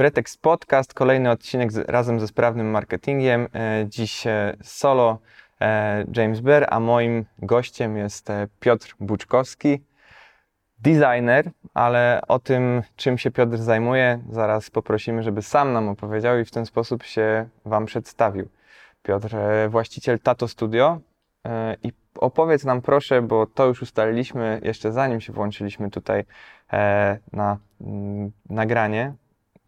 Pretekst Podcast, kolejny odcinek z, razem ze sprawnym marketingiem. E, dziś e, solo e, James Bear, a moim gościem jest Piotr Buczkowski, designer, ale o tym, czym się Piotr zajmuje, zaraz poprosimy, żeby sam nam opowiedział i w ten sposób się Wam przedstawił. Piotr, właściciel Tato Studio i opowiedz nam proszę, bo to już ustaliliśmy jeszcze zanim się włączyliśmy tutaj na mm, nagranie,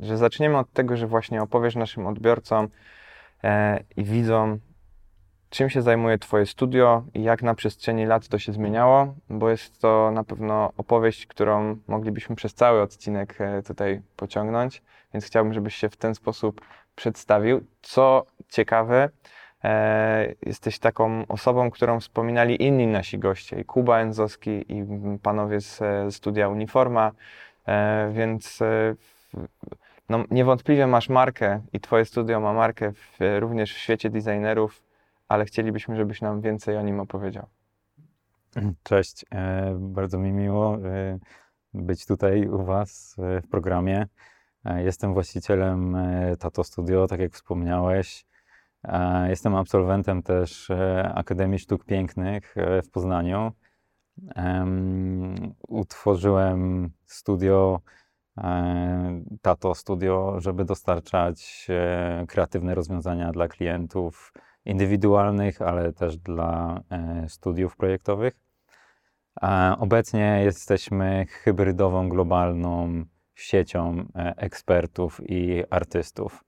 że zaczniemy od tego, że właśnie opowiesz naszym odbiorcom e, i widzom, czym się zajmuje Twoje studio i jak na przestrzeni lat to się zmieniało, bo jest to na pewno opowieść, którą moglibyśmy przez cały odcinek e, tutaj pociągnąć, więc chciałbym, żebyś się w ten sposób przedstawił. Co ciekawe, e, jesteś taką osobą, którą wspominali inni nasi goście, i Kuba Enzowski, i panowie z, z studia Uniforma, e, więc e, no, niewątpliwie masz markę i Twoje studio ma markę w, również w świecie designerów, ale chcielibyśmy, żebyś nam więcej o nim opowiedział. Cześć, e, bardzo mi miło e, być tutaj u Was e, w programie. Jestem właścicielem Tato Studio, tak jak wspomniałeś. Jestem absolwentem też Akademii Sztuk Pięknych w Poznaniu. Utworzyłem studio Tato Studio, żeby dostarczać e, kreatywne rozwiązania dla klientów indywidualnych, ale też dla e, studiów projektowych. Obecnie jesteśmy hybrydową, globalną siecią ekspertów i artystów.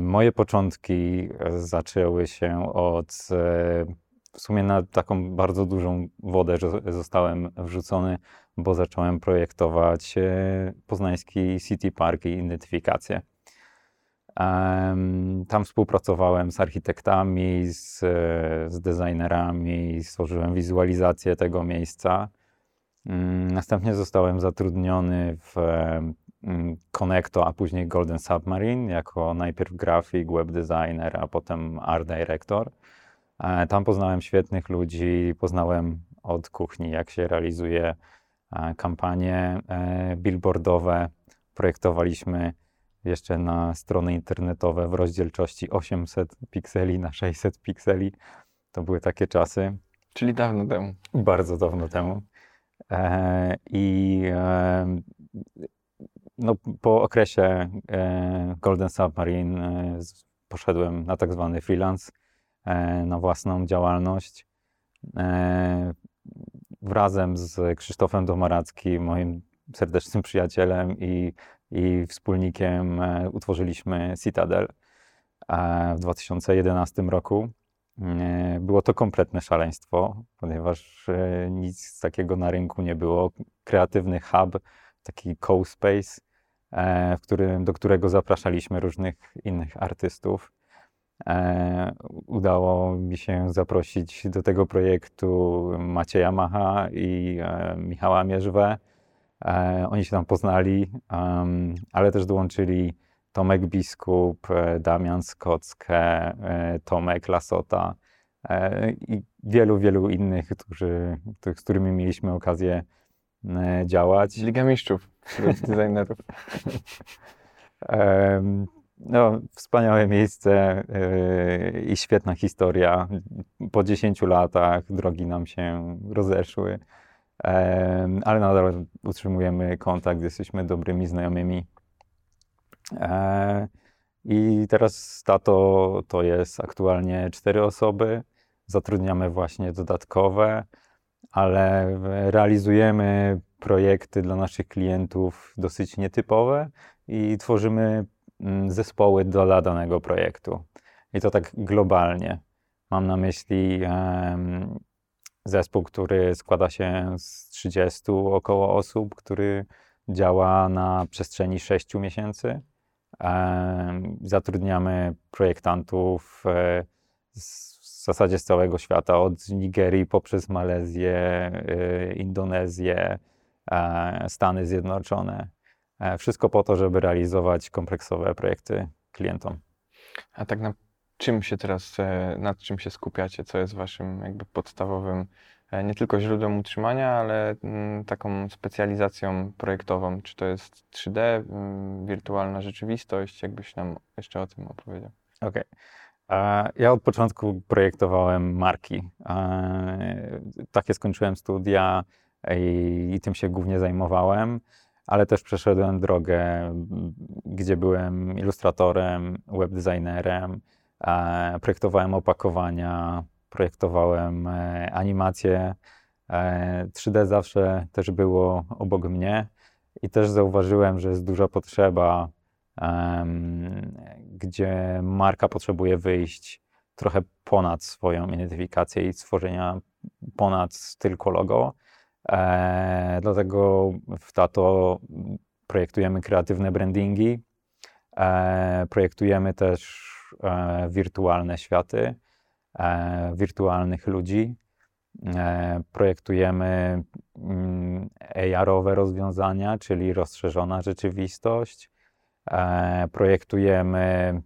Moje początki zaczęły się od w sumie na taką bardzo dużą wodę zostałem wrzucony bo zacząłem projektować e, poznański City Park i identyfikację. Tam współpracowałem z architektami, z, z designerami, stworzyłem wizualizację tego miejsca. Mm, następnie zostałem zatrudniony w mm, Connecto, a później Golden Submarine jako najpierw grafik, web designer, a potem art director. E, tam poznałem świetnych ludzi, poznałem od kuchni, jak się realizuje kampanie e, billboardowe. Projektowaliśmy jeszcze na strony internetowe w rozdzielczości 800 pikseli na 600 pikseli. To były takie czasy. Czyli dawno temu. Bardzo dawno temu. E, I e, no, po okresie Golden Submarine poszedłem na tak zwany freelance, na własną działalność razem z Krzysztofem Domarackim, moim serdecznym przyjacielem i, i wspólnikiem, e, utworzyliśmy Citadel w 2011 roku. E, było to kompletne szaleństwo, ponieważ e, nic takiego na rynku nie było. Kreatywny hub, taki co-space, do którego zapraszaliśmy różnych innych artystów. E, udało mi się zaprosić do tego projektu Macieja Macha i e, Michała Mierzwę. E, oni się tam poznali, ale też dołączyli Tomek Biskup, Damian Skockę, Tomek Lasota i wielu, wielu innych, którzy, z którymi mieliśmy okazję działać. Liga Mistrzów wśród designerów. No, wspaniałe miejsce yy, i świetna historia. Po 10 latach drogi nam się rozeszły, yy, ale nadal utrzymujemy kontakt, jesteśmy dobrymi znajomymi. Yy, I teraz tato to jest aktualnie cztery osoby. Zatrudniamy właśnie dodatkowe, ale realizujemy projekty dla naszych klientów dosyć nietypowe i tworzymy zespoły dla danego projektu. I to tak globalnie. Mam na myśli um, zespół, który składa się z 30 około osób, który działa na przestrzeni 6 miesięcy. Um, zatrudniamy projektantów e, z, w zasadzie z całego świata, od Nigerii poprzez Malezję, e, Indonezję, e, Stany Zjednoczone. E, wszystko po to, żeby realizować kompleksowe projekty klientom. A tak na czym się teraz, e, nad czym się skupiacie? Co jest waszym jakby podstawowym e, nie tylko źródłem utrzymania, ale mm, taką specjalizacją projektową. Czy to jest 3D, mm, wirtualna rzeczywistość? Jakbyś nam jeszcze o tym opowiedział? Okej. Okay. Ja od początku projektowałem marki. Takie skończyłem studia i, i tym się głównie zajmowałem ale też przeszedłem drogę, gdzie byłem ilustratorem, webdesignerem, projektowałem opakowania, projektowałem e, animacje. 3D e, zawsze też było obok mnie i też zauważyłem, że jest duża potrzeba, gdzie marka potrzebuje wyjść trochę ponad swoją identyfikację i stworzenia ponad tylko logo E, dlatego w Tato projektujemy kreatywne brandingi, e, projektujemy też e, wirtualne światy, e, wirtualnych ludzi, e, projektujemy mm, AR-owe rozwiązania, czyli rozszerzona rzeczywistość, e, projektujemy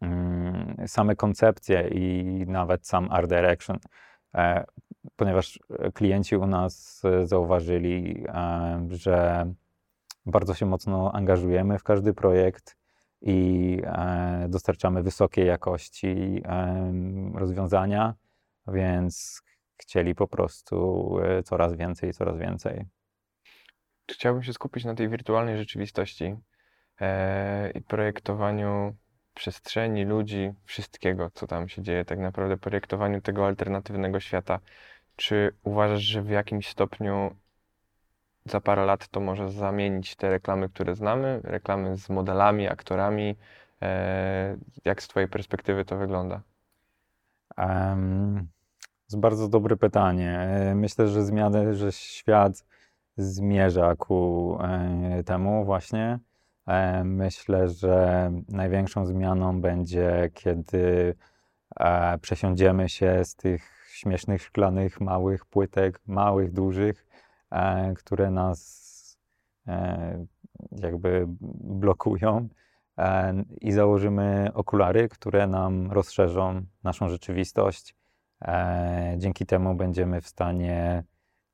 mm, same koncepcje i nawet sam art direction ponieważ e, klienci u nas e, zauważyli, e, że bardzo się mocno angażujemy w każdy projekt i dostarczamy wysokiej jakości rozwiązania, więc chcieli po prostu coraz więcej, coraz więcej. Chciałbym się skupić na tej wirtualnej rzeczywistości i projektowaniu przestrzeni, ludzi, wszystkiego, co tam się dzieje, tak naprawdę projektowaniu tego alternatywnego świata. Czy uważasz, że w jakimś stopniu za parę lat to może zamienić te reklamy, które znamy, reklamy z modelami, aktorami? E, jak z Twojej perspektywy to wygląda? Um, to bardzo dobre pytanie. E, myślę, że zmiany, że świat zmierza ku e, temu właśnie. Myślę, że największą zmianą będzie, kiedy przesiądziemy się z tych śmiesznych, szklanych, małych płytek, małych, dużych, e, które nas e, jakby blokują e, i założymy okulary, które nam rozszerzą naszą rzeczywistość. E, dzięki temu będziemy w stanie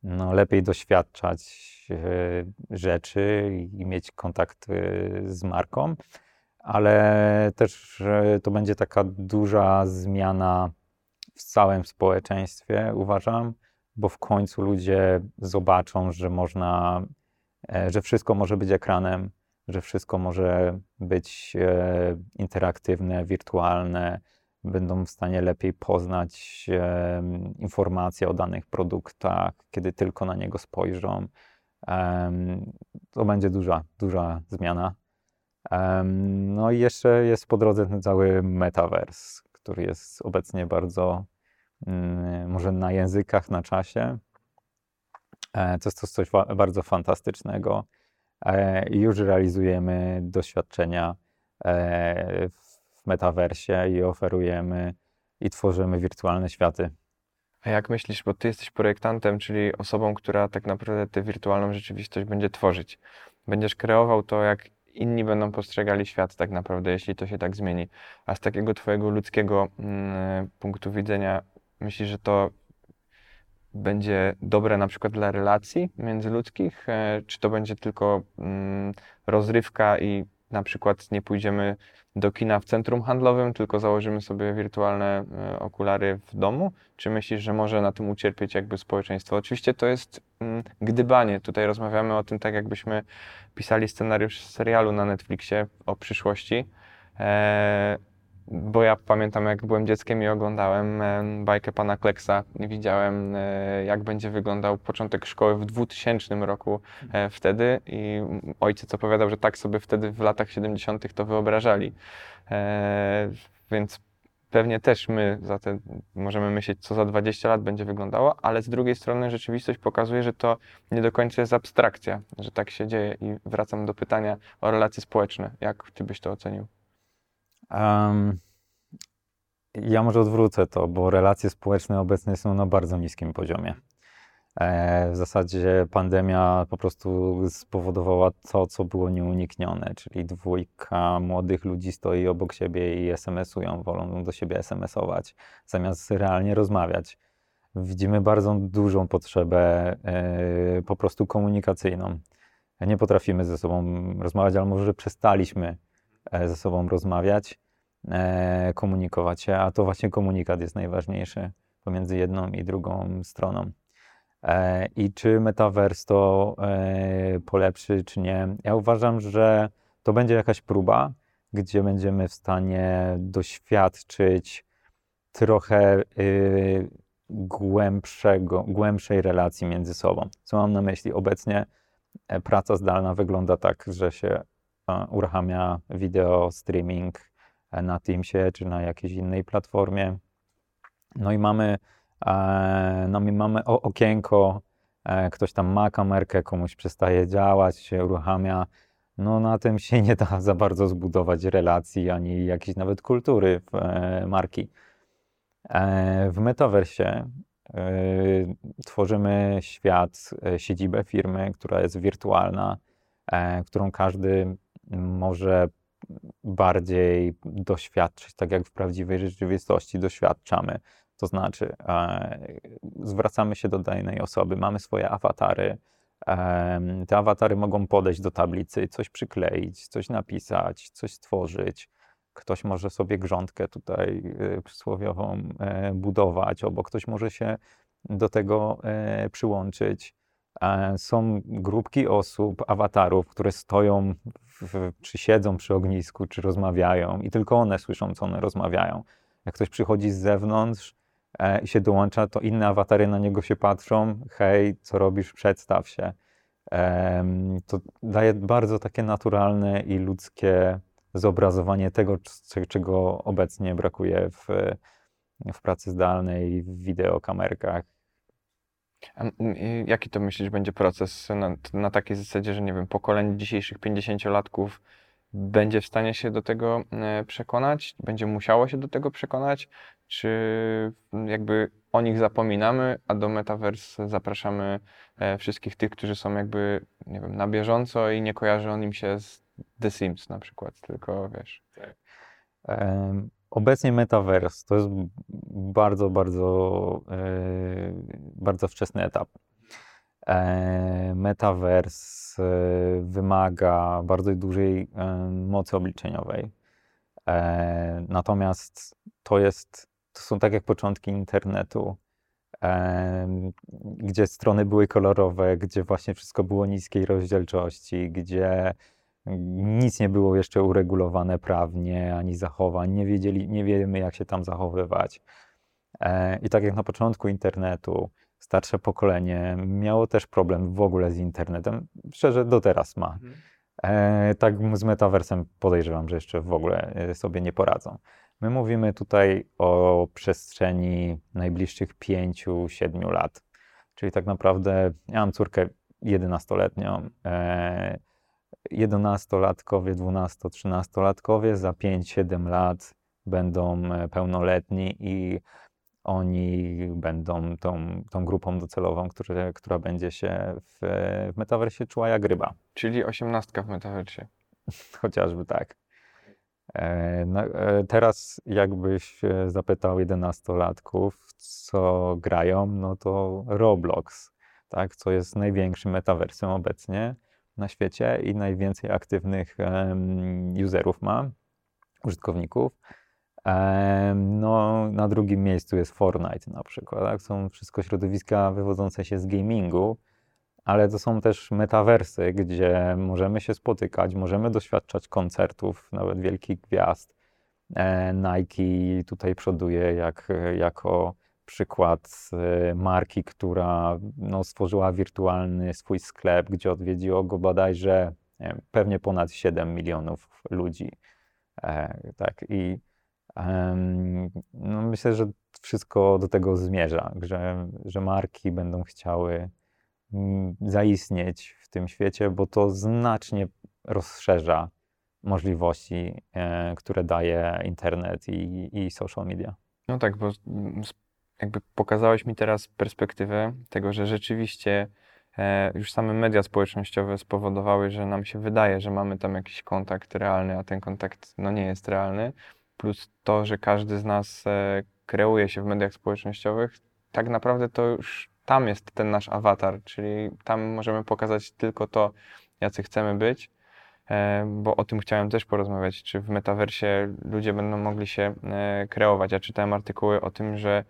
no, lepiej doświadczać e, rzeczy i mieć kontakt e, z marką, ale też to będzie taka duża zmiana w całym społeczeństwie, uważam, bo w końcu ludzie zobaczą, że można, e, że wszystko może być ekranem, że wszystko może być e, interaktywne, wirtualne, będą w stanie lepiej poznać e, informacje o danych produktach, kiedy tylko na niego spojrzą. To będzie duża, duża zmiana. No i jeszcze jest po drodze ten cały metaverse, który jest obecnie bardzo, mm, może na językach, na czasie. E, to jest to coś bardzo fantastycznego. E, już realizujemy doświadczenia e, w metaversie i oferujemy i tworzymy wirtualne światy. A jak myślisz, bo ty jesteś projektantem, czyli osobą, która tak naprawdę tę wirtualną rzeczywistość będzie tworzyć. Będziesz kreował to, jak inni będą postrzegali świat tak naprawdę, jeśli to się tak zmieni. A z takiego twojego ludzkiego mm, punktu widzenia myślisz, że to będzie dobre na przykład dla relacji międzyludzkich, e, czy to będzie tylko mm, rozrywka i na przykład nie pójdziemy do kina w centrum handlowym, tylko założymy sobie wirtualne e, okulary w domu? Czy myślisz, że może na tym ucierpieć jakby społeczeństwo? Oczywiście to jest mm, gdybanie. Tutaj rozmawiamy o tym tak, jakbyśmy pisali scenariusz serialu na Netflixie o przyszłości. E, bo ja pamiętam, jak byłem dzieckiem i oglądałem e, bajkę pana Kleksa widziałem, e, jak będzie wyglądał początek szkoły w 2000 roku e, wtedy i ojciec opowiadał, że tak sobie wtedy w latach 70. to wyobrażali. Więc pewnie też my za te możemy myśleć, co za 20 lat będzie wyglądało, ale z drugiej strony rzeczywistość pokazuje, że to nie do końca jest abstrakcja, że tak się dzieje i wracam do pytania o relacje społeczne. Jak ty byś to ocenił? Um, ja może odwrócę to, bo relacje społeczne obecnie są na bardzo niskim poziomie. E, w zasadzie pandemia po prostu spowodowała to, co było nieuniknione, czyli dwójka młodych ludzi stoi obok siebie i SMS-ują, wolą do siebie SMS-ować, zamiast realnie rozmawiać. widzimy bardzo dużą potrzebę e, po prostu komunikacyjną. Nie potrafimy ze sobą rozmawiać, ale może przestaliśmy ze sobą rozmawiać, e, komunikować się, a to właśnie komunikat jest najważniejszy pomiędzy jedną i drugą stroną. I czy metaverse to polepszy, czy nie? Ja uważam, że to będzie jakaś próba, gdzie będziemy w stanie doświadczyć trochę y, głębszego, głębszej relacji między sobą. Co mam na myśli? Obecnie e, praca zdalna wygląda tak, że się e, uruchamia wideo streaming e, na Teamsie czy na jakiejś innej platformie. No i mamy, no i mamy okienko, ktoś tam ma kamerkę, komuś przestaje działać, się uruchamia. No na tym się nie da za bardzo zbudować relacji, ani jakiejś nawet kultury w marki. E, w metaversie e, tworzymy świat, e, siedzibę firmy, która jest wirtualna, którą każdy może bardziej doświadczyć, tak jak w prawdziwej rzeczywistości doświadczamy. To znaczy, zwracamy się do danej osoby, mamy swoje awatary. Te awatary mogą podejść do tablicy, coś przykleić, coś napisać, coś stworzyć. Ktoś może sobie grządkę tutaj y, przysłowiową e, budować, obok ktoś może się do tego e, przyłączyć. E, są grupki osób, awatarów, które stoją, w, czy siedzą przy ognisku, czy rozmawiają i tylko one słyszą, co one rozmawiają. Jak ktoś przychodzi z zewnątrz i się dołącza, to inne awatary na niego się patrzą. Hej, co robisz? Przedstaw się. To daje bardzo takie naturalne i ludzkie zobrazowanie tego, czego obecnie brakuje w, w pracy zdalnej, w wideokamerkach. A jaki to myślisz będzie proces na, na takiej zasadzie, że nie wiem, pokolenie dzisiejszych 50-latków będzie w stanie się do tego e, przekonać, będzie musiało się do tego przekonać, czy jakby o nich zapominamy, a do Metaverse zapraszamy e, wszystkich tych, którzy są jakby, nie wiem, na bieżąco i nie kojarzy on im się z The Sims na przykład, tylko wiesz. Tak. Obecnie Metaverse to jest bardzo, bardzo, e, bardzo wczesny etap. E, Metaverse e, wymaga bardzo dużej mocy obliczeniowej. Natomiast to jest, to są tak jak początki internetu, gdzie strony były kolorowe, gdzie właśnie wszystko było niskiej rozdzielczości, gdzie nic nie było jeszcze uregulowane prawnie, ani zachowań, nie, wiedzieli, nie wiemy, jak się tam zachowywać. E, I tak jak na początku internetu, starsze pokolenie miało też problem w ogóle z internetem. Szczerze, do teraz ma. Mhm. E, tak z metaversem podejrzewam, że jeszcze w ogóle e, sobie nie poradzą. My mówimy tutaj o przestrzeni najbliższych 5-7 lat. Czyli tak naprawdę ja mam córkę 11-letnią. 11-latkowie, 12-13-latkowie za 5-7 lat będą e, pełnoletni i oni będą tą, tą grupą docelową, które, która będzie się w, w metaversie czuła jak ryba. Czyli osiemnastka w metaversie. Chociażby tak. E, no, e, teraz jakbyś zapytał 11-latków, co grają, no to Roblox, tak, co jest największym metaversem obecnie na świecie i najwięcej aktywnych userów ma, użytkowników. No, na drugim miejscu jest Fortnite na przykład. Tak? Są wszystko środowiska wywodzące się z gamingu, ale to są też metawersy, gdzie możemy się spotykać, możemy doświadczać koncertów, nawet wielkich gwiazd. E, Nike tutaj przoduje jak, jako przykład e, marki, która no, stworzyła wirtualny swój sklep, gdzie odwiedziło go bodajże pewnie ponad 7 milionów ludzi. E, tak, i no, myślę, że wszystko do tego zmierza, że, że marki będą chciały mm, zaistnieć w tym świecie, bo to znacznie rozszerza możliwości, e, które daje internet i, i social media. No tak, bo jakby pokazałeś mi teraz perspektywę tego, że rzeczywiście e, już same media społecznościowe spowodowały, że nam się wydaje, że mamy tam jakiś kontakt realny, a ten kontakt no, nie jest realny. Plus to, że każdy z nas e, kreuje się w mediach społecznościowych, tak naprawdę to już tam jest ten nasz awatar, czyli tam możemy pokazać tylko to, jacy chcemy być, e, bo o tym chciałem też porozmawiać, czy w metaversie ludzie będą mogli się kreować. Ja czytałem artykuły o tym, że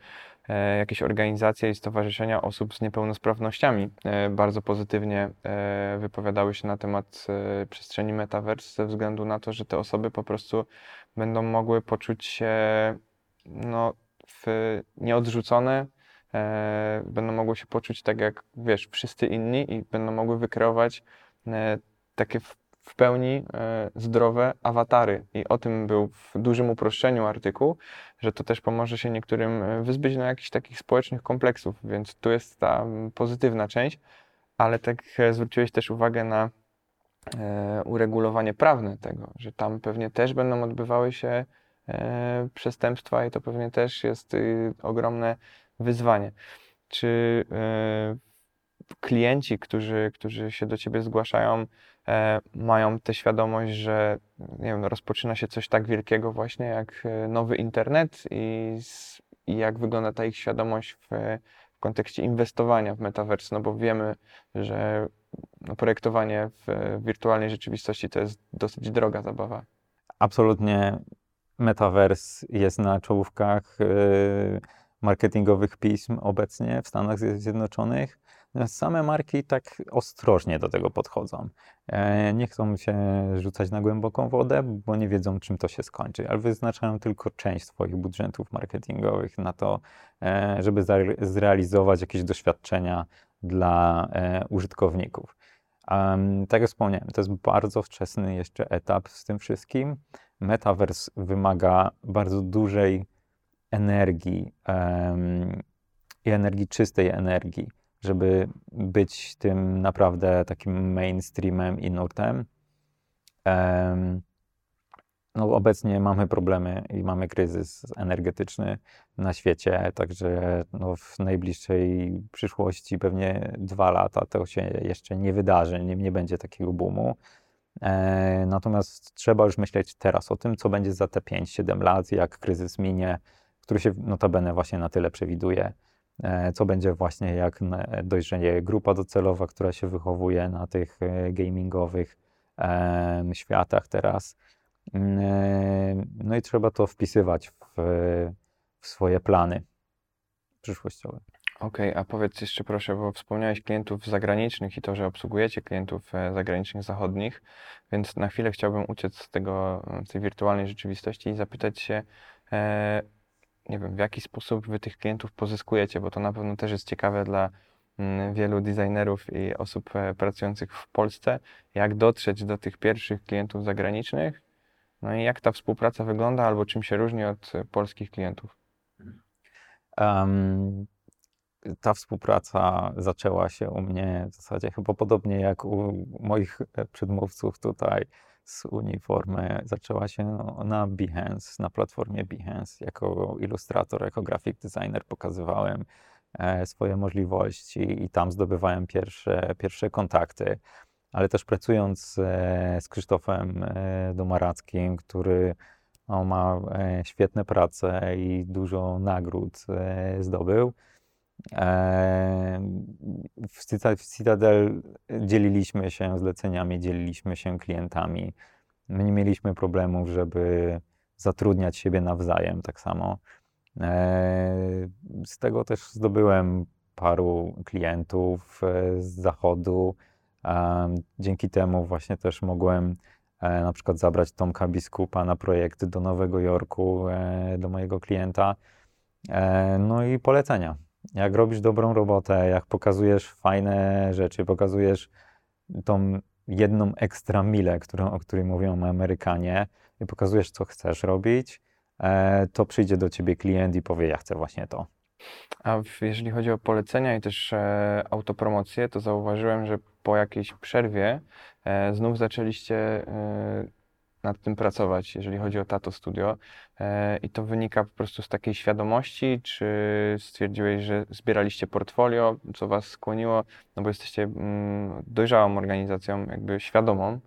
jakieś organizacje i stowarzyszenia osób z niepełnosprawnościami bardzo pozytywnie wypowiadały się na temat przestrzeni metaverse ze względu na to, że te osoby po prostu będą mogły poczuć się no, nieodrzucone, e, będą mogły się poczuć tak jak, wiesz, wszyscy inni i będą mogły wykreować e, takie w, pełni e, zdrowe awatary. I o tym był w dużym uproszczeniu artykuł, że to też pomoże się niektórym e, wyzbyć na jakichś takich społecznych kompleksów, więc tu jest ta pozytywna część, ale tak e, zwróciłeś też uwagę na uregulowanie prawne tego, że tam pewnie też będą odbywały się przestępstwa i to pewnie też jest y, ogromne wyzwanie. Czy klienci, którzy, którzy się do ciebie zgłaszają, e, mają tę świadomość, że nie wiem, no, rozpoczyna się coś tak wielkiego właśnie jak nowy internet i, i jak wygląda ta ich świadomość w, w kontekście inwestowania w metaverse, no bo wiemy, że no, projektowanie w wirtualnej rzeczywistości to jest dosyć droga zabawa. Absolutnie Metaverse jest na czołówkach y, marketingowych pism obecnie w Stanach Zjednoczonych. Same marki tak ostrożnie do tego podchodzą. E, nie chcą się rzucać na głęboką wodę, bo nie wiedzą, czym to się skończy, ale wyznaczają tylko część swoich budżetów marketingowych na to, e, żeby zrealizować jakieś doświadczenia dla e, użytkowników. Tak jak wspomniałem, to jest bardzo wczesny jeszcze etap z tym wszystkim metaverse wymaga bardzo dużej energii i energii, czystej energii, żeby być tym naprawdę takim mainstreamem i nurtem. No, obecnie mamy problemy i mamy kryzys energetyczny na świecie, także no, w najbliższej przyszłości, pewnie dwa lata, to się jeszcze nie wydarzy, nie, nie będzie takiego boomu. E, natomiast trzeba już myśleć teraz o tym, co będzie za te 5-7 lat, jak kryzys minie, który się notabene właśnie na tyle przewiduje, co będzie właśnie jak dojrzeje grupa docelowa, która się wychowuje na tych e, gamingowych światach teraz. Mm, no i trzeba to wpisywać w, w swoje plany przyszłościowe. Okej, okay, a powiedz jeszcze proszę, bo wspomniałeś klientów zagranicznych i to, że obsługujecie klientów e, zagranicznych, zachodnich, więc na chwilę chciałbym uciec z tego, z tej wirtualnej rzeczywistości i zapytać się, e, nie wiem, w jaki sposób wy tych klientów pozyskujecie, bo to na pewno też jest ciekawe dla mm, wielu designerów i osób e, pracujących w Polsce, jak dotrzeć do tych pierwszych klientów zagranicznych, no i jak ta współpraca wygląda, albo czym się różni od polskich klientów. Um, ta współpraca zaczęła się u mnie w zasadzie chyba podobnie jak u moich przedmówców tutaj z Uniformy. Zaczęła się na Behance, na platformie Behance. Jako ilustrator, jako graphic designer pokazywałem e, swoje możliwości i tam zdobywałem pierwsze, pierwsze kontakty. Ale też pracując e, z Krzysztofem e, Domarackim, który no, ma świetne prace i dużo nagród zdobył, w Citadel dzieliliśmy się zleceniami, dzieliliśmy się klientami. My nie mieliśmy problemów, żeby zatrudniać siebie nawzajem tak samo. Z tego też zdobyłem paru klientów e, z zachodu. Dzięki temu właśnie też mogłem e, na przykład zabrać Tomka Biskupa na projekt do Nowego Jorku, e, do mojego klienta. No i polecenia jak robisz dobrą robotę, jak pokazujesz fajne rzeczy, pokazujesz tą jedną ekstra milę, którą, o której mówią Amerykanie, i pokazujesz, co chcesz robić, e, to przyjdzie do ciebie klient i powie, ja chcę właśnie to. A jeżeli chodzi o polecenia i też e, autopromocję, to zauważyłem, że po jakiejś przerwie e, znów zaczęliście e, nad tym pracować, jeżeli chodzi o Tato Studio. E, I to wynika po prostu z takiej świadomości, czy stwierdziłeś, że zbieraliście portfolio, co was skłoniło, no bo jesteście mm, dojrzałą organizacją, jakby świadomą,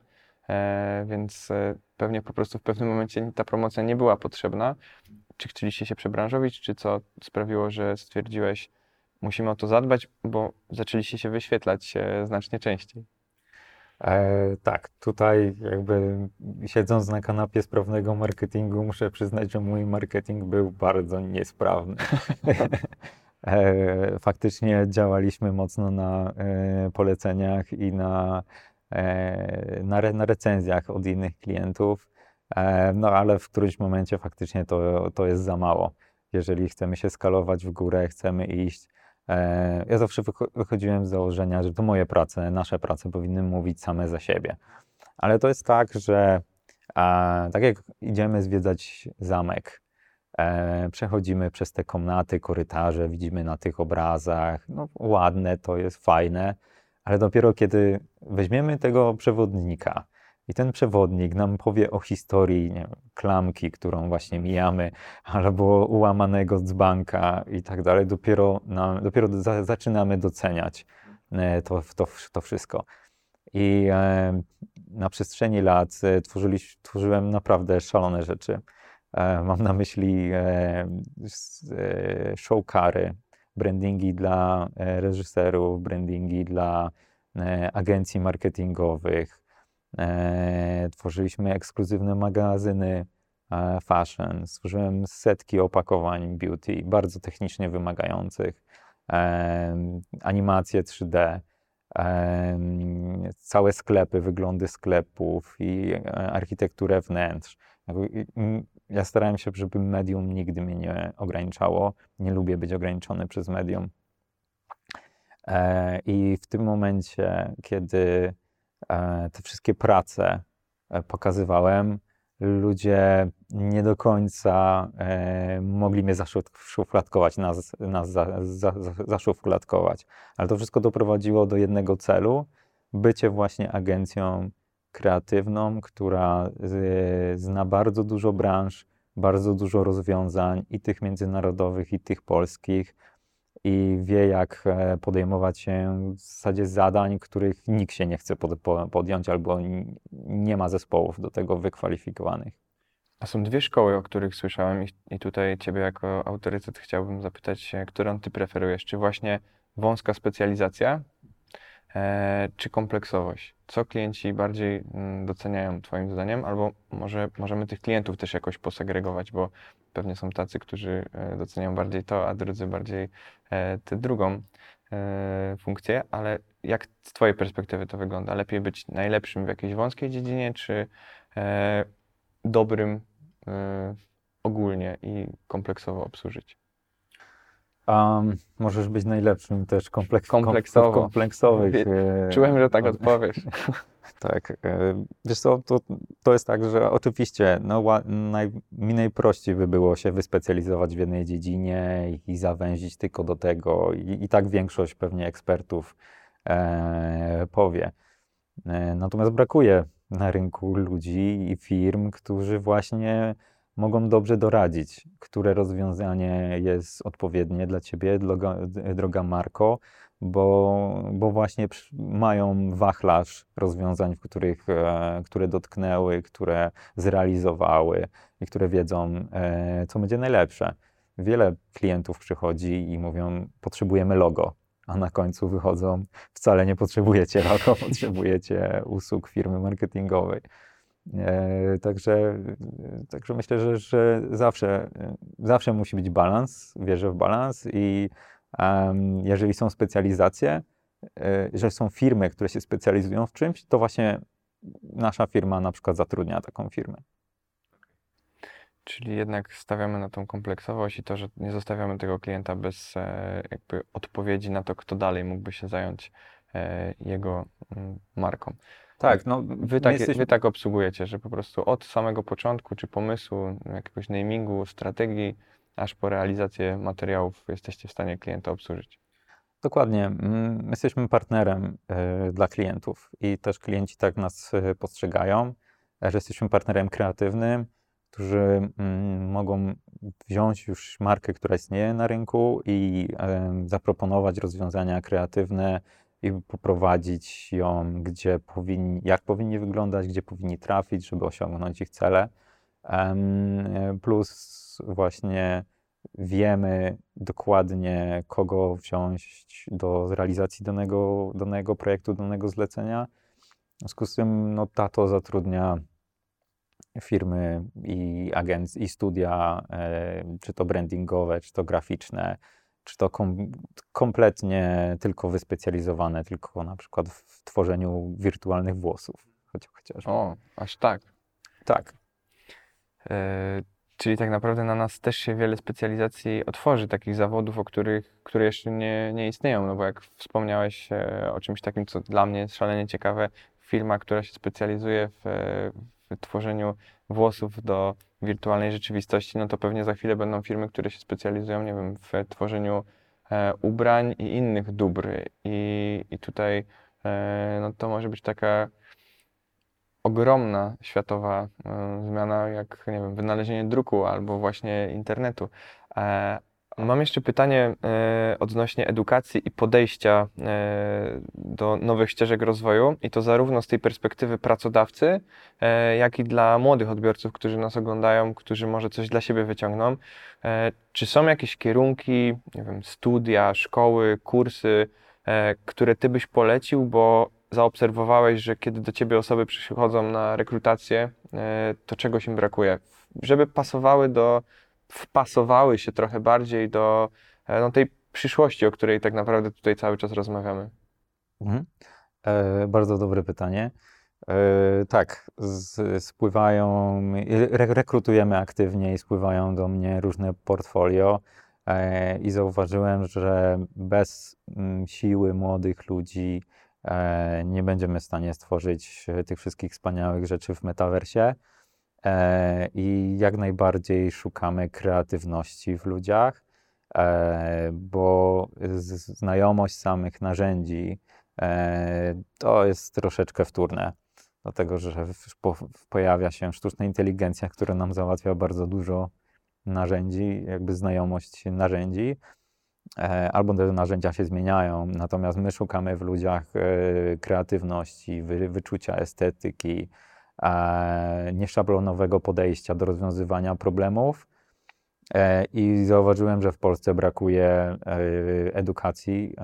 e, więc e, pewnie po prostu w pewnym momencie ta promocja nie była potrzebna. Czy chcieliście się przebranżowić, czy co sprawiło, że stwierdziłeś, musimy o to zadbać, bo zaczęliście się wyświetlać znacznie częściej. E, tak, tutaj jakby siedząc na kanapie sprawnego marketingu, muszę przyznać, że mój marketing był bardzo niesprawny. e, faktycznie działaliśmy mocno na e, poleceniach i na, e, na, re, na, recenzjach od innych klientów, e, no ale w którymś momencie faktycznie to, to jest za mało. Jeżeli chcemy się skalować w górę, chcemy iść ja zawsze wychodziłem z założenia, że to moje prace, nasze prace powinny mówić same za siebie. Ale to jest tak, że tak jak idziemy zwiedzać zamek, e, przechodzimy przez te komnaty, korytarze, widzimy na tych obrazach, no ładne, to jest fajne, ale dopiero kiedy weźmiemy tego przewodnika, i ten przewodnik nam powie o historii wiem, klamki, którą właśnie mijamy, albo ułamanego dzbanka i tak dalej. Dopiero, nam, dopiero za, zaczynamy doceniać e, to, to, to wszystko. I e, na przestrzeni lat e, tworzyłem naprawdę szalone rzeczy. E, mam na myśli e, e, showkary, brandingi dla reżyserów, brandingi dla agencji marketingowych, E, tworzyliśmy ekskluzywne magazyny e, fashion, stworzyłem setki opakowań beauty, bardzo technicznie wymagających, e, animacje 3D, całe sklepy, wyglądy sklepów i architekturę wnętrz. Ja starałem się, żeby medium nigdy mnie nie ograniczało. Nie lubię być ograniczony przez medium. I w tym momencie, kiedy E, te wszystkie prace e, pokazywałem, ludzie nie do końca e, mogli mnie zaszufladkować, nas, nas za, za, zaszufladkować. Ale to wszystko doprowadziło do jednego celu, bycie właśnie agencją kreatywną, która zna bardzo dużo branż, bardzo dużo rozwiązań i tych międzynarodowych, i tych polskich, i wie, jak e, podejmować się w zasadzie zadań, których nikt się nie chce podjąć albo nie ma zespołów do tego wykwalifikowanych. A są dwie szkoły, o których słyszałem, i tutaj Ciebie jako autorytet chciałbym zapytać, którą Ty preferujesz? Czy właśnie wąska specjalizacja, czy kompleksowość? Co klienci bardziej mm, doceniają Twoim zdaniem, albo może możemy tych klientów też jakoś posegregować, bo pewnie są tacy, którzy e, doceniają bardziej to, a drudzy bardziej e, tę drugą e, funkcję, ale jak z Twojej perspektywy to wygląda? Lepiej być najlepszym w jakiejś wąskiej dziedzinie, czy dobrym ogólnie i kompleksowo obsłużyć? Um, możesz być najlepszym też kompleks, kompleksowo. kompleksowych. Czułem, że tak odpowiesz. Tak. E, wiesz co, to, to jest tak, że oczywiście no, naj, mi najprościej by było się wyspecjalizować w jednej dziedzinie i, i zawęzić tylko do tego i, i tak większość pewnie ekspertów e, powie. E, natomiast brakuje na rynku ludzi i firm, którzy właśnie mogą dobrze doradzić, które rozwiązanie jest odpowiednie dla ciebie, droga, droga Marko, bo, bo właśnie mają wachlarz rozwiązań, w których, e, które dotknęły, które zrealizowały i które wiedzą, e, co będzie najlepsze. Wiele klientów przychodzi i mówią, potrzebujemy logo, a na końcu wychodzą, wcale nie potrzebujecie logo, potrzebujecie usług firmy marketingowej. E, także, także myślę, że, że zawsze, zawsze musi być balans, wierzę w balans i jeżeli są specjalizacje, e, że są firmy, które się specjalizują w czymś, to właśnie nasza firma na przykład zatrudnia taką firmę. Czyli jednak stawiamy na tą kompleksowość i to, że nie zostawiamy tego klienta bez e, jakby odpowiedzi na to, kto dalej mógłby się zająć e, jego mm, marką. Tak, no, wy, tak, jesteśmy... wy tak obsługujecie, że po prostu od samego początku, czy pomysłu, jakiegoś namingu, strategii, aż po realizację materiałów jesteście w stanie klienta obsłużyć. Dokładnie. Mm, jesteśmy partnerem e, dla klientów i też klienci tak nas e, postrzegają, że jesteśmy partnerem kreatywnym, którzy mm, mogą wziąć już markę, która istnieje na rynku i zaproponować rozwiązania kreatywne i poprowadzić ją, gdzie powinni, jak powinni wyglądać, gdzie powinni trafić, żeby osiągnąć ich cele. Plus właśnie wiemy dokładnie, kogo wziąć do realizacji danego, danego projektu, danego zlecenia. W związku z tym no, Tato zatrudnia firmy i agencje, i studia, e, czy to brandingowe, czy to graficzne, czy to kom, kompletnie tylko wyspecjalizowane, tylko na przykład w tworzeniu wirtualnych włosów. Choć, chociaż. O, aż tak. Tak. E, czyli tak naprawdę na nas też się wiele specjalizacji otworzy, takich zawodów, o których, które jeszcze nie, nie istnieją. No bo jak wspomniałeś e, o czymś takim, co dla mnie jest szalenie ciekawe, firma, która się specjalizuje w, w tworzeniu włosów do wirtualnej rzeczywistości, no to pewnie za chwilę będą firmy, które się specjalizują, nie wiem, w tworzeniu e, ubrań i innych dóbr. I, i tutaj e, no to może być taka ogromna światowa e, zmiana, jak nie wiem, wynalezienie druku albo właśnie internetu. Mam jeszcze pytanie e, odnośnie edukacji i podejścia e, do nowych ścieżek rozwoju i to zarówno z tej perspektywy pracodawcy, e, jak i dla młodych odbiorców, którzy nas oglądają, którzy może coś dla siebie wyciągną. Czy są jakieś kierunki, nie wiem, studia, szkoły, kursy, które ty byś polecił, bo zaobserwowałeś, że kiedy do ciebie osoby przychodzą na rekrutację, to czegoś im brakuje, żeby pasowały do wpasowały się trochę bardziej do e, no, tej przyszłości, o której tak naprawdę tutaj cały czas rozmawiamy? Mhm. E, bardzo dobre pytanie. E, tak, z, spływają, re, rekrutujemy aktywnie i spływają do mnie różne portfolio e, i zauważyłem, że bez m, mm, siły młodych ludzi e, nie będziemy w stanie stworzyć e, tych wszystkich wspaniałych rzeczy w metaversie. E, i jak najbardziej szukamy kreatywności w ludziach, e, bo znajomość samych narzędzi e, to jest troszeczkę wtórne, dlatego że pojawia się sztuczna inteligencja, która nam załatwia bardzo dużo narzędzi, jakby znajomość narzędzi, albo te narzędzia się zmieniają, natomiast my szukamy w ludziach kreatywności, wyczucia estetyki, nieszablonowego podejścia do rozwiązywania problemów. E, I zauważyłem, że w Polsce brakuje e, edukacji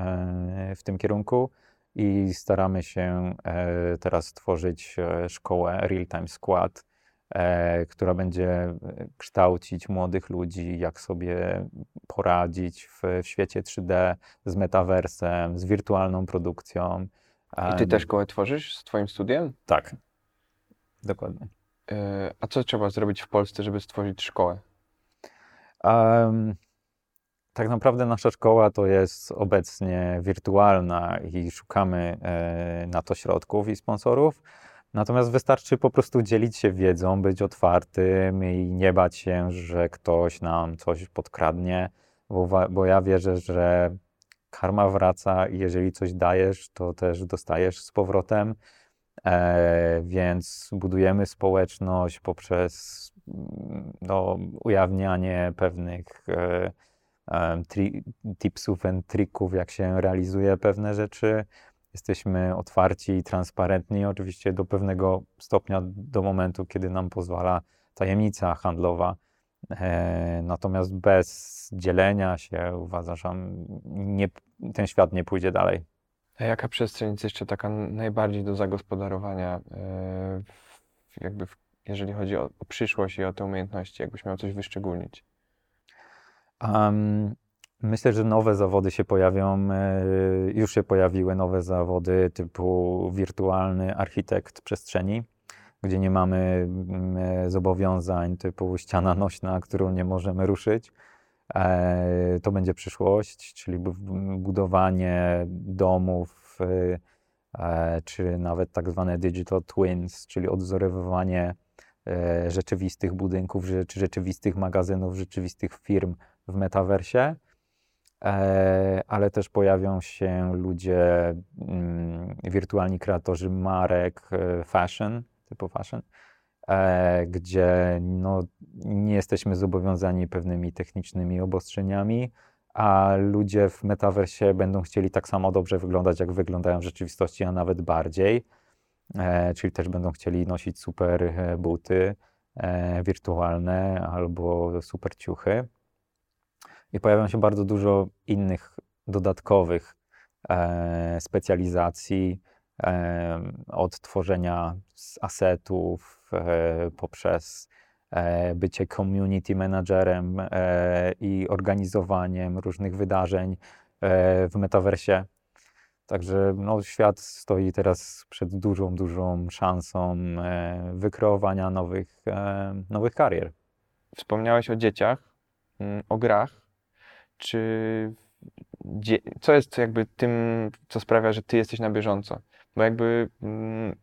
w tym kierunku i staramy się teraz tworzyć szkołę Real Time Squad, która będzie kształcić młodych ludzi, jak sobie poradzić w, w świecie 3D z metaversem, z wirtualną produkcją. I ty też szkołę tworzysz z twoim studiem? Tak, Dokładnie. E, a co trzeba zrobić w Polsce, żeby stworzyć szkołę? Um, tak naprawdę nasza szkoła to jest obecnie wirtualna i szukamy e, na to środków i sponsorów. Natomiast wystarczy po prostu dzielić się wiedzą, być otwartym i nie bać się, że ktoś nam coś podkradnie, bo, bo ja wierzę, że karma wraca i jeżeli coś dajesz, to też dostajesz z powrotem. E, więc budujemy społeczność poprzez mm, no, ujawnianie pewnych e, tri, tipsów and trików, jak się realizuje pewne rzeczy. Jesteśmy otwarci i transparentni, oczywiście do pewnego stopnia, do momentu, kiedy nam pozwala tajemnica handlowa. E, natomiast bez dzielenia się uważam, nie, ten świat nie pójdzie dalej. A jaka przestrzeń jest jeszcze taka najbardziej do zagospodarowania, e, jakby w, jeżeli chodzi o, o, przyszłość i o te umiejętności, jakbyś miał coś wyszczególnić? Um, myślę, że nowe zawody się pojawią, e, już się pojawiły nowe zawody typu wirtualny architekt przestrzeni, gdzie nie mamy mm, e, zobowiązań typu ściana nośna, którą nie możemy ruszyć to będzie przyszłość, czyli budowanie domów, e, czy nawet tak zwane digital twins, czyli odwzorowywanie e, rzeczywistych budynków, czy rzeczywistych magazynów, rzeczywistych firm w metaversie. Ale też pojawią się ludzie, mm, wirtualni kreatorzy marek fashion, typu fashion, E, gdzie no, nie jesteśmy zobowiązani pewnymi technicznymi obostrzeniami, a ludzie w metaversie będą chcieli tak samo dobrze wyglądać, jak wyglądają w rzeczywistości, a nawet bardziej. E, czyli też będą chcieli nosić super e, buty wirtualne albo super ciuchy. I pojawią się bardzo dużo innych dodatkowych e, specjalizacji, e, od tworzenia asetów e, poprzez e, bycie community managerem e, i organizowaniem różnych wydarzeń w metaversie. Także no, świat stoi teraz przed dużą, dużą szansą wykreowania nowych, nowych karier. Wspomniałeś o dzieciach, mm, o grach. Czy co jest jakby tym, co sprawia, że ty jesteś na bieżąco? Bo jakby mm,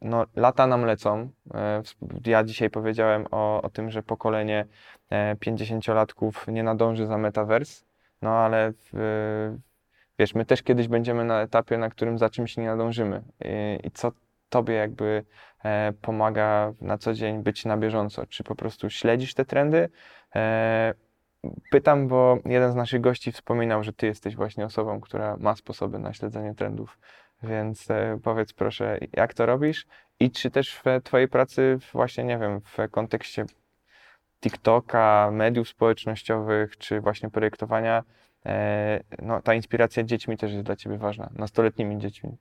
no, lata nam lecą. E, Ja dzisiaj powiedziałem o, o tym, że pokolenie e, 50-latków nie nadąży za metavers, no ale w, wiesz, my też kiedyś będziemy na etapie, na którym za czymś nie nadążymy. I, i co tobie jakby e, pomaga na co dzień być na bieżąco? Czy po prostu śledzisz te trendy? E, pytam, bo jeden z naszych gości wspominał, że ty jesteś właśnie osobą, która ma sposoby na śledzenie trendów. Więc e, powiedz proszę, jak to robisz i czy też w twojej pracy właśnie, nie wiem, w kontekście TikToka, mediów społecznościowych, czy właśnie projektowania, e, no, ta inspiracja dziećmi też jest dla ciebie ważna, nastoletnimi dziećmi.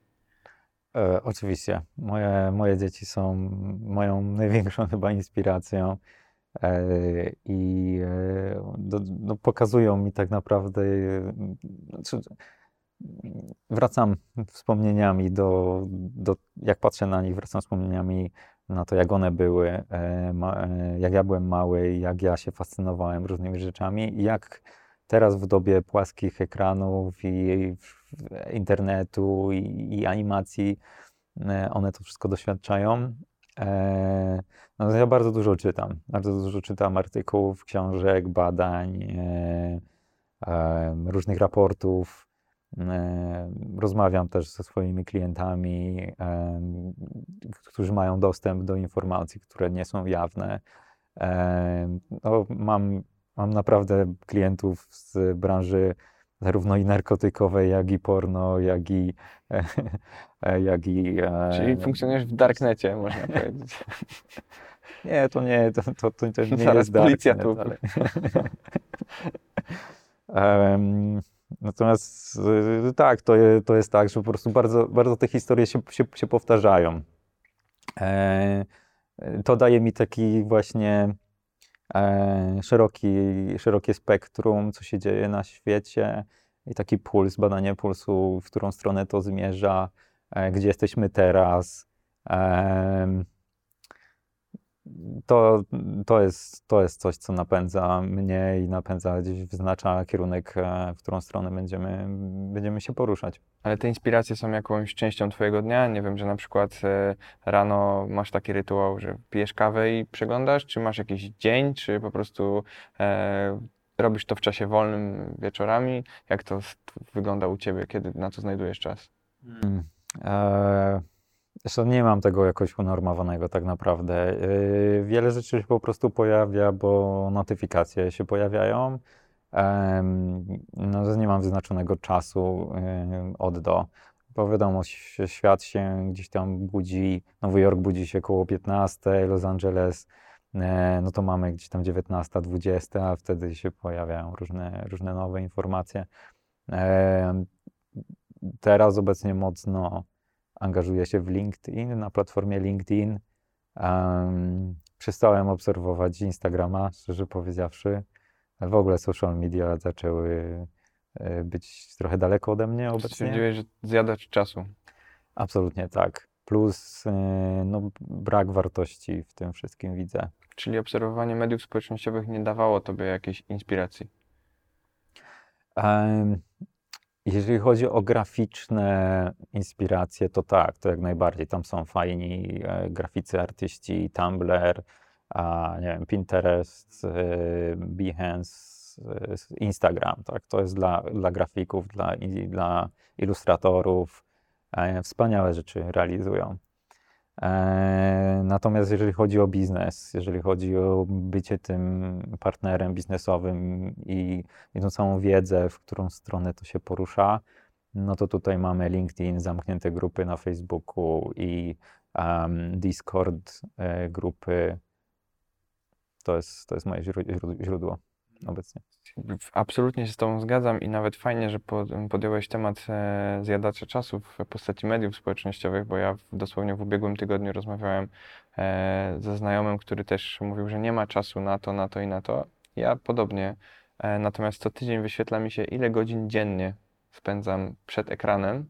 E, oczywiście. Moje, moje dzieci są moją największą chyba inspiracją e, i e, do, no, pokazują mi tak naprawdę. znaczy, wracam wspomnieniami do, do. Jak patrzę na nich, wracam wspomnieniami na to, jak one były, e, e, jak ja byłem mały, jak ja się fascynowałem różnymi rzeczami i jak teraz w dobie płaskich ekranów i internetu i, i animacji e, one to wszystko doświadczają. No, ja bardzo dużo czytam. Bardzo dużo czytam artykułów, książek, badań, różnych raportów. Rozmawiam też ze swoimi klientami, którzy mają dostęp do informacji, które nie są jawne. No, mam, mam naprawdę klientów z branży zarówno i narkotykowej, jak i porno, jak i, jak i e, Czyli funkcjonujesz w darknecie, można powiedzieć. nie, to nie, to, to, to, to nie Zaraz jest policja darknet, tu. ale... Natomiast y, tak, to, to jest tak, że po prostu bardzo, bardzo te historie się, się, się powtarzają. E, to daje mi taki właśnie e, szeroki, szerokie spektrum, co się dzieje na świecie i taki puls, badanie pulsu, w którą stronę to zmierza, e, gdzie jesteśmy teraz. Em, to, to, jest, to jest coś, co napędza mnie i napędza gdzieś, wyznacza kierunek, e, w którą stronę będziemy, będziemy się poruszać. Ale te inspiracje są jakąś częścią twojego dnia? Nie wiem, że na przykład e, rano masz taki rytuał, że pijesz kawę i przeglądasz, czy masz jakiś dzień, czy po prostu e, robisz to w czasie wolnym wieczorami? Jak to wygląda u ciebie, kiedy na to znajdujesz czas? Mm. E, Zresztą nie mam tego jakoś unormowanego tak naprawdę. E, Wiele rzeczy się po prostu pojawia, bo notyfikacje się pojawiają. Em, No, nie mam wyznaczonego czasu e, od do. Bo wiadomo, świat się gdzieś tam budzi. Nowy Jork budzi się koło 15, Los Angeles, e, no to mamy gdzieś tam 19, 20, a wtedy się pojawiają różne, różne nowe informacje. Teraz obecnie mocno angażuję się w LinkedIn, na platformie LinkedIn. Em, przestałem obserwować Instagrama, szczerze powiedziawszy. W ogóle social media zaczęły e, być trochę daleko ode mnie obecnie. Stwierdziłeś, że zjadacz czasu. Absolutnie tak. Plus e, no, brak wartości w tym wszystkim widzę. Czyli obserwowanie mediów społecznościowych nie dawało tobie jakiejś inspiracji. Em, Jeżeli chodzi o graficzne inspiracje, to tak, to jak najbardziej. Tam są fajni e, graficy, artyści, Tumblr, a, nie wiem, Pinterest, e, Behance, e, Instagram, tak? To jest dla, dla grafików, dla, dla ilustratorów. Wspaniałe rzeczy realizują. E, Natomiast jeżeli chodzi o biznes, jeżeli chodzi o bycie tym partnerem biznesowym i, i tą całą wiedzę, w którą stronę to się porusza, no to tutaj mamy LinkedIn, zamknięte grupy na Facebooku i em, Discord e, grupy. To jest, to jest moje źró- źró- źródło. obecnie. Absolutnie się z Tobą zgadzam i nawet fajnie, że podjąłeś temat e, zjadaczy czasu w postaci mediów społecznościowych, bo ja dosłownie w ubiegłym tygodniu rozmawiałem e, ze znajomym, który też mówił, że nie ma czasu na to, na to i na to. Ja podobnie. E, natomiast co tydzień wyświetla mi się, ile godzin dziennie spędzam przed ekranem,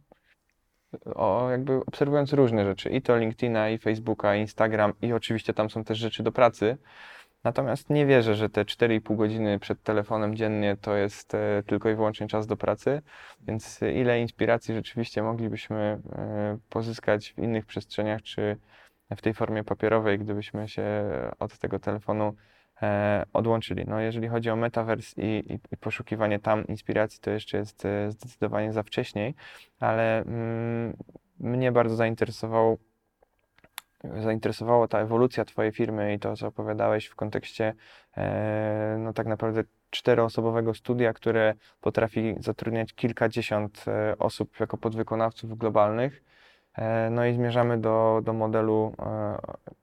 o, jakby obserwując różne rzeczy, i to LinkedIna, i Facebooka, i Instagram, i oczywiście tam są też rzeczy do pracy. Natomiast nie wierzę, że te 4,5 godziny przed telefonem dziennie to jest e, tylko i wyłącznie czas do pracy, więc ile inspiracji rzeczywiście moglibyśmy e, pozyskać w innych przestrzeniach, czy w tej formie papierowej, gdybyśmy się od tego telefonu e, odłączyli. No, jeżeli chodzi o metaverse i, i, i poszukiwanie tam inspiracji, to jeszcze jest zdecydowanie za wcześniej, ale mm, mnie bardzo zainteresował zainteresowała ta ewolucja Twojej firmy i to, co opowiadałeś w kontekście e, no tak naprawdę czteroosobowego studia, które potrafi zatrudniać kilkadziesiąt e, osób jako podwykonawców globalnych. E, no i zmierzamy do, do modelu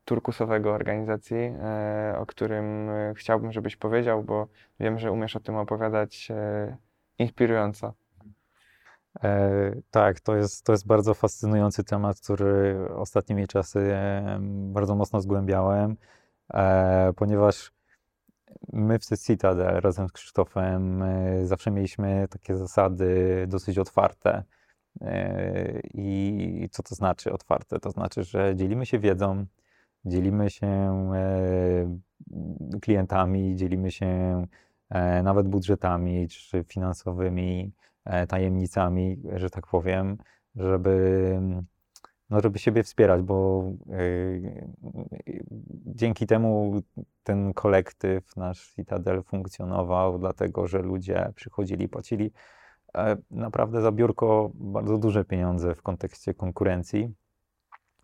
turkusowego organizacji, o którym chciałbym, żebyś powiedział, bo wiem, że umiesz o tym opowiadać inspirująco. E, tak, to jest, to jest bardzo fascynujący temat, który ostatnimi czasy bardzo mocno zgłębiałem, e, ponieważ my w Citadel razem z Krzysztofem e, zawsze mieliśmy takie zasady dosyć otwarte. I co to znaczy otwarte? To znaczy, że dzielimy się wiedzą, dzielimy się klientami, dzielimy się nawet budżetami czy finansowymi tajemnicami, że tak powiem, żeby, no żeby siebie wspierać, bo yy, dzięki temu ten kolektyw, nasz Citadel funkcjonował, dlatego że ludzie przychodzili, płacili yy, naprawdę za biurko bardzo duże pieniądze w kontekście konkurencji,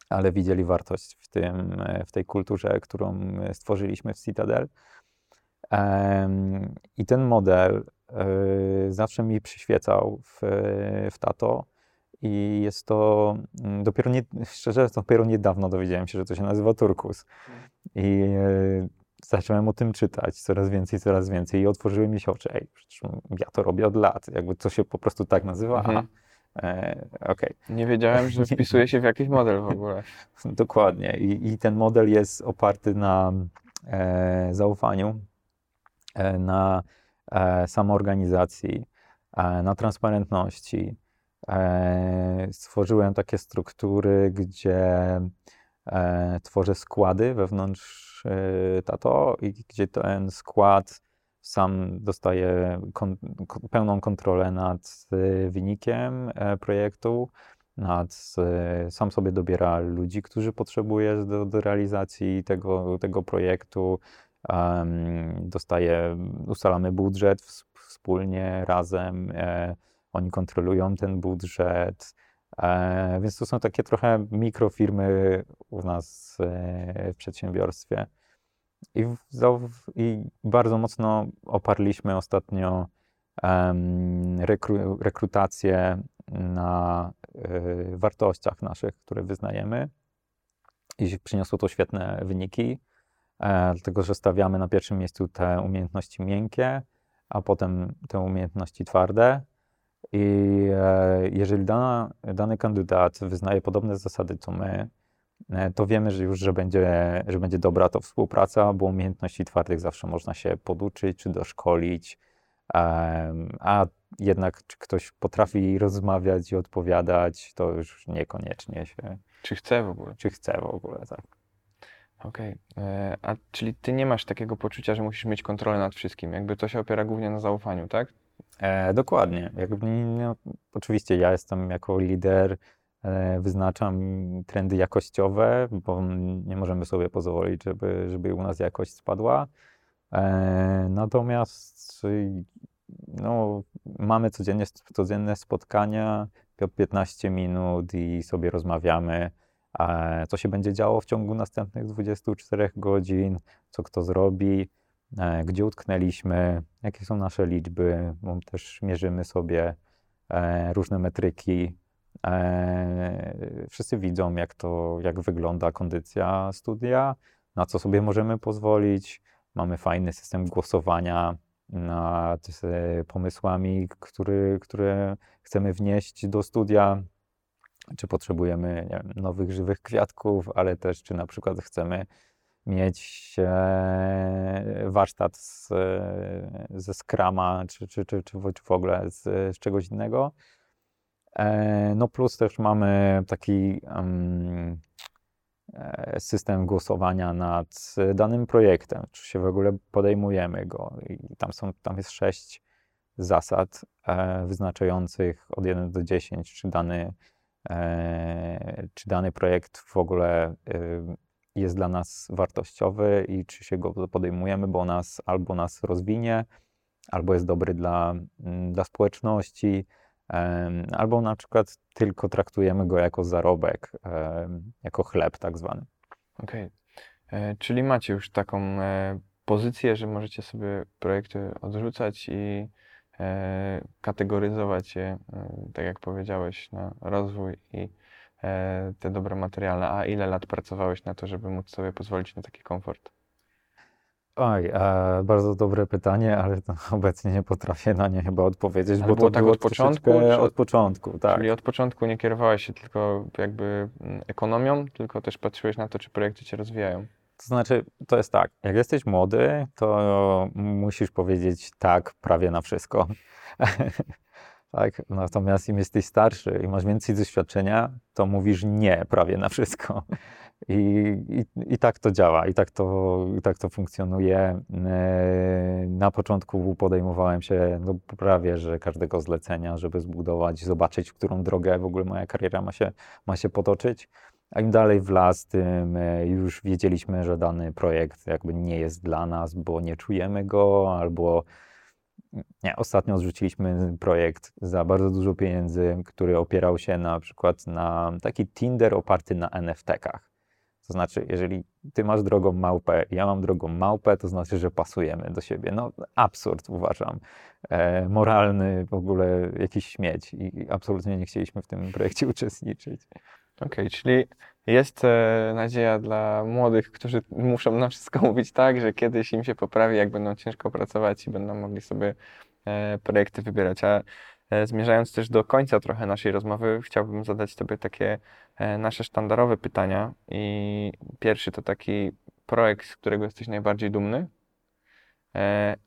ale widzieli wartość w, tym, w tej kulturze, którą stworzyliśmy w Citadel. I ten model zawsze mi przyświecał w, w tato. I jest to mm, dopiero nie, szczerze, dopiero niedawno dowiedziałem się, że to się nazywa turkus. I yy, zacząłem o tym czytać coraz więcej, coraz więcej i otworzyły mi się oczy. Ej, ja to robię od lat. Jakby to się po prostu tak nazywa. Mhm. E, okay. Nie wiedziałem, że wpisuje się w jakiś model w ogóle. Dokładnie. I, I, ten model jest oparty na e, zaufaniu, e, na E, samoorganizacji, e, na transparentności. E, stworzyłem takie struktury, gdzie tworzę składy wewnątrz Tato i gdzie ten skład sam dostaje kon pełną kontrolę nad wynikiem projektu, nad, sam sobie dobiera ludzi, którzy potrzebuje do, do realizacji tego, tego projektu, dostaje, ustalamy budżet wspólnie, razem, e, oni kontrolują ten budżet, e, więc to są takie trochę mikrofirmy u nas e, w przedsiębiorstwie. I, i bardzo mocno oparliśmy ostatnio rekru, rekrutację na wartościach naszych, które wyznajemy. I przyniosło to świetne wyniki. E, dlatego że stawiamy na pierwszym miejscu te umiejętności miękkie, a potem te umiejętności twarde. I e, jeżeli dana, dany kandydat wyznaje podobne zasady co my, e, to wiemy, że już, że będzie, że będzie dobra to współpraca, bo umiejętności twardych zawsze można się poduczyć czy doszkolić, a jednak czy ktoś potrafi rozmawiać i odpowiadać, to już niekoniecznie się. Czy chce w ogóle? Czy chce w ogóle, tak. Okej. Okay. A czyli ty nie masz takiego poczucia, że musisz mieć kontrolę nad wszystkim. Jakby to się opiera głównie na zaufaniu, tak? E, dokładnie. Jakby, no, oczywiście ja jestem jako lider, e, wyznaczam trendy jakościowe, bo nie możemy sobie pozwolić, żeby, żeby u nas jakość spadła. E, natomiast no, mamy codziennie, codzienne spotkania, 15 minut i sobie rozmawiamy co się będzie działo w ciągu następnych 24 godzin, co kto zrobi, e, gdzie utknęliśmy, jakie są nasze liczby, bo też mierzymy sobie e, różne metryki. E, wszyscy widzą, jak to, jak wygląda kondycja studia, na co sobie możemy pozwolić. Mamy fajny system głosowania, nad pomysłami, który, które chcemy wnieść do studia, czy potrzebujemy wiem, nowych, żywych kwiatków, ale też czy na przykład chcemy mieć e, warsztat z, ze Scrama, czy, czy, czy, czy, w ogóle z, z czegoś innego. E, no plus też mamy taki um, system głosowania nad danym projektem, czy się w ogóle podejmujemy go. I tam, są, tam jest sześć zasad e, wyznaczających od 1 do 10, czy dany, e, czy dany projekt w ogóle e, jest dla nas wartościowy i czy się go podejmujemy, bo nas albo nas rozwinie, albo jest dobry dla, dla społeczności, albo na przykład tylko traktujemy go jako zarobek, jako chleb tak zwany. Okej, okay. E, czyli macie już taką e, pozycję, że możecie sobie projekty odrzucać i e, kategoryzować je, tak jak powiedziałeś, na rozwój i te dobre materialne. A ile lat pracowałeś na to, żeby móc sobie pozwolić na taki komfort? Oj, e, bardzo dobre pytanie, ale to obecnie nie potrafię na nie chyba odpowiedzieć, ale bo było to tak było od początku? Czy... Od początku, tak. Czyli od początku nie kierowałeś się tylko jakby mm, ekonomią, tylko też patrzyłeś na to, czy projekty cię rozwijają. To znaczy, to jest tak, jak jesteś młody, to musisz powiedzieć tak prawie na wszystko. tak? Natomiast im jesteś starszy i masz więcej doświadczenia, to mówisz nie prawie na wszystko. I, i, I, tak to działa, i tak to, i tak to funkcjonuje. E, na początku podejmowałem się no, prawie, że każdego zlecenia, żeby zbudować, zobaczyć, w którą drogę w ogóle moja kariera ma się, ma się potoczyć. Im dalej w las, tym e, już wiedzieliśmy, że dany projekt jakby nie jest dla nas, bo nie czujemy go, albo nie, ostatnio zrzuciliśmy projekt za bardzo dużo pieniędzy, który opierał się na przykład na taki Tinder oparty na NFT-kach. To znaczy, jeżeli ty masz drogą małpę, ja mam drogą małpę, to znaczy, że pasujemy do siebie. No, absurd uważam. E, moralny w ogóle jakiś śmieć i absolutnie nie chcieliśmy w tym projekcie uczestniczyć. Okej, okay, czyli jest e, nadzieja dla młodych, którzy muszą na wszystko mówić tak, że kiedyś im się poprawi, jak będą ciężko pracować i będą mogli sobie e, projekty wybierać. A e, zmierzając też do końca trochę naszej rozmowy, chciałbym zadać Tobie takie nasze sztandarowe pytania. I pierwszy to taki projekt, z którego jesteś najbardziej dumny.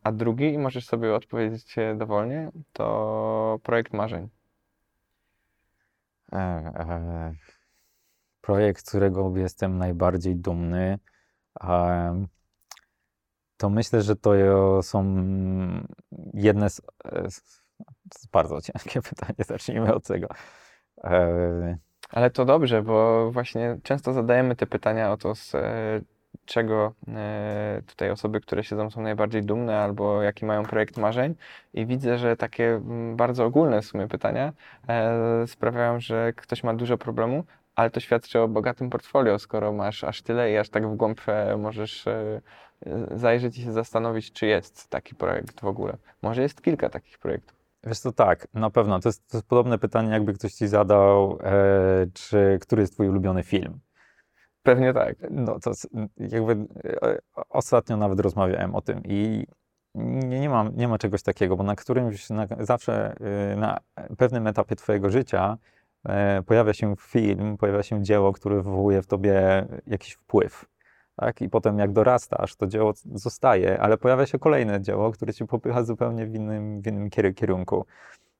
A drugi, i możesz sobie odpowiedzieć dowolnie, to projekt marzeń. E, projekt, z którego jestem najbardziej dumny, to myślę, że to są jedne z. To jest bardzo ciężkie pytanie, zacznijmy od tego. E, Ale to dobrze, bo właśnie często zadajemy te pytania o to, z czego tutaj osoby, które siedzą, są najbardziej dumne, albo jaki mają projekt marzeń. I widzę, że takie mm, bardzo ogólne w sumie pytania sprawiają, że ktoś ma dużo problemu, ale to świadczy o bogatym portfolio, skoro masz aż tyle i aż tak w głąb możesz e, e, zajrzeć i się zastanowić, czy jest taki projekt w ogóle. Może jest kilka takich projektów. Wiesz to tak, na pewno. To jest, to jest podobne pytanie, jakby ktoś ci zadał, e, czy który jest twój ulubiony film. Pewnie tak. No to jakby e, ostatnio nawet rozmawiałem o tym i nie, nie, ma, nie ma czegoś takiego, bo na którymś, na, zawsze na pewnym etapie twojego życia pojawia się film, pojawia się dzieło, które wywołuje w tobie jakiś wpływ. Tak? I potem jak dorastasz, to dzieło zostaje, ale pojawia się kolejne dzieło, które cię popycha zupełnie w innym, w innym kierunku.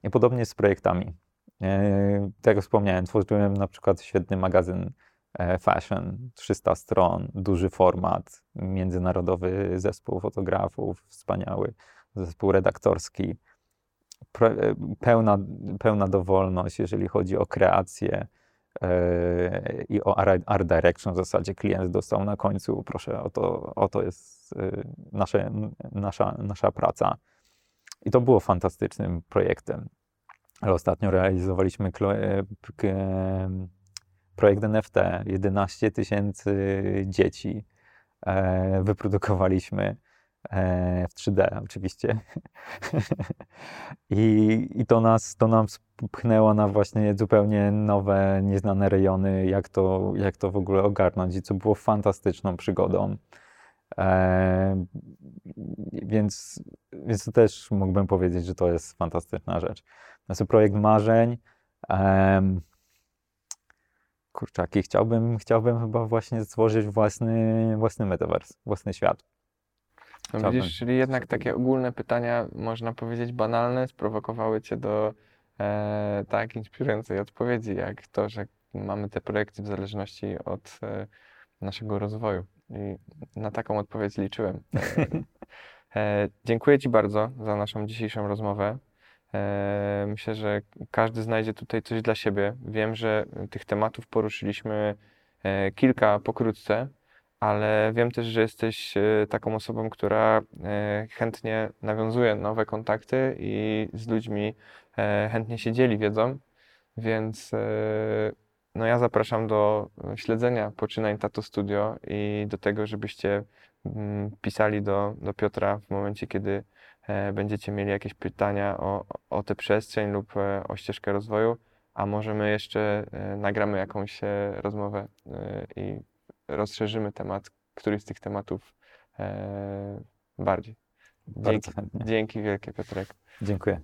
I podobnie z projektami. E, tak jak wspomniałem, tworzyłem na przykład świetny magazyn e, fashion, 300 stron, duży format, międzynarodowy zespół fotografów, wspaniały zespół redaktorski pełna, pełna dowolność, jeżeli chodzi o kreację e, i o art direction. W zasadzie klient dostał na końcu, proszę, oto, oto jest e, nasze, nasza, nasza praca. I to było fantastycznym projektem. Ale ostatnio realizowaliśmy e, projekt NFT. 11 tysięcy dzieci wyprodukowaliśmy E, w 3D oczywiście. I, I to nas, to nam pchnęło na właśnie zupełnie nowe, nieznane rejony, jak to, jak to w ogóle ogarnąć i co było fantastyczną przygodą. E, więc więc to też mógłbym powiedzieć, że to jest fantastyczna rzecz. Znaczy projekt marzeń. Um, kurczaki, chciałbym, chciałbym chyba właśnie stworzyć własny, własny metaverse, własny świat. No widzisz, czyli jednak takie ogólne pytania, można powiedzieć banalne, sprowokowały cię do e, tak inspirującej odpowiedzi, jak to, że mamy te projekty w zależności od e, naszego rozwoju. I na taką odpowiedź liczyłem. E, e, dziękuję Ci bardzo za naszą dzisiejszą rozmowę. E, myślę, że każdy znajdzie tutaj coś dla siebie. Wiem, że tych tematów poruszyliśmy e, kilka pokrótce, ale wiem też, że jesteś e, taką osobą, która e, chętnie nawiązuje nowe kontakty i z ludźmi e, chętnie się dzieli wiedzą, więc no ja zapraszam do śledzenia poczynań Tato Studio i do tego, żebyście mm, pisali do, do Piotra w momencie, kiedy będziecie mieli jakieś pytania o, o tę przestrzeń lub o ścieżkę rozwoju, a może my jeszcze nagramy jakąś rozmowę i rozszerzymy temat, któryś z tych tematów e, bardziej. Dzięki, dzięki wielkie Piotrek. Dziękuję.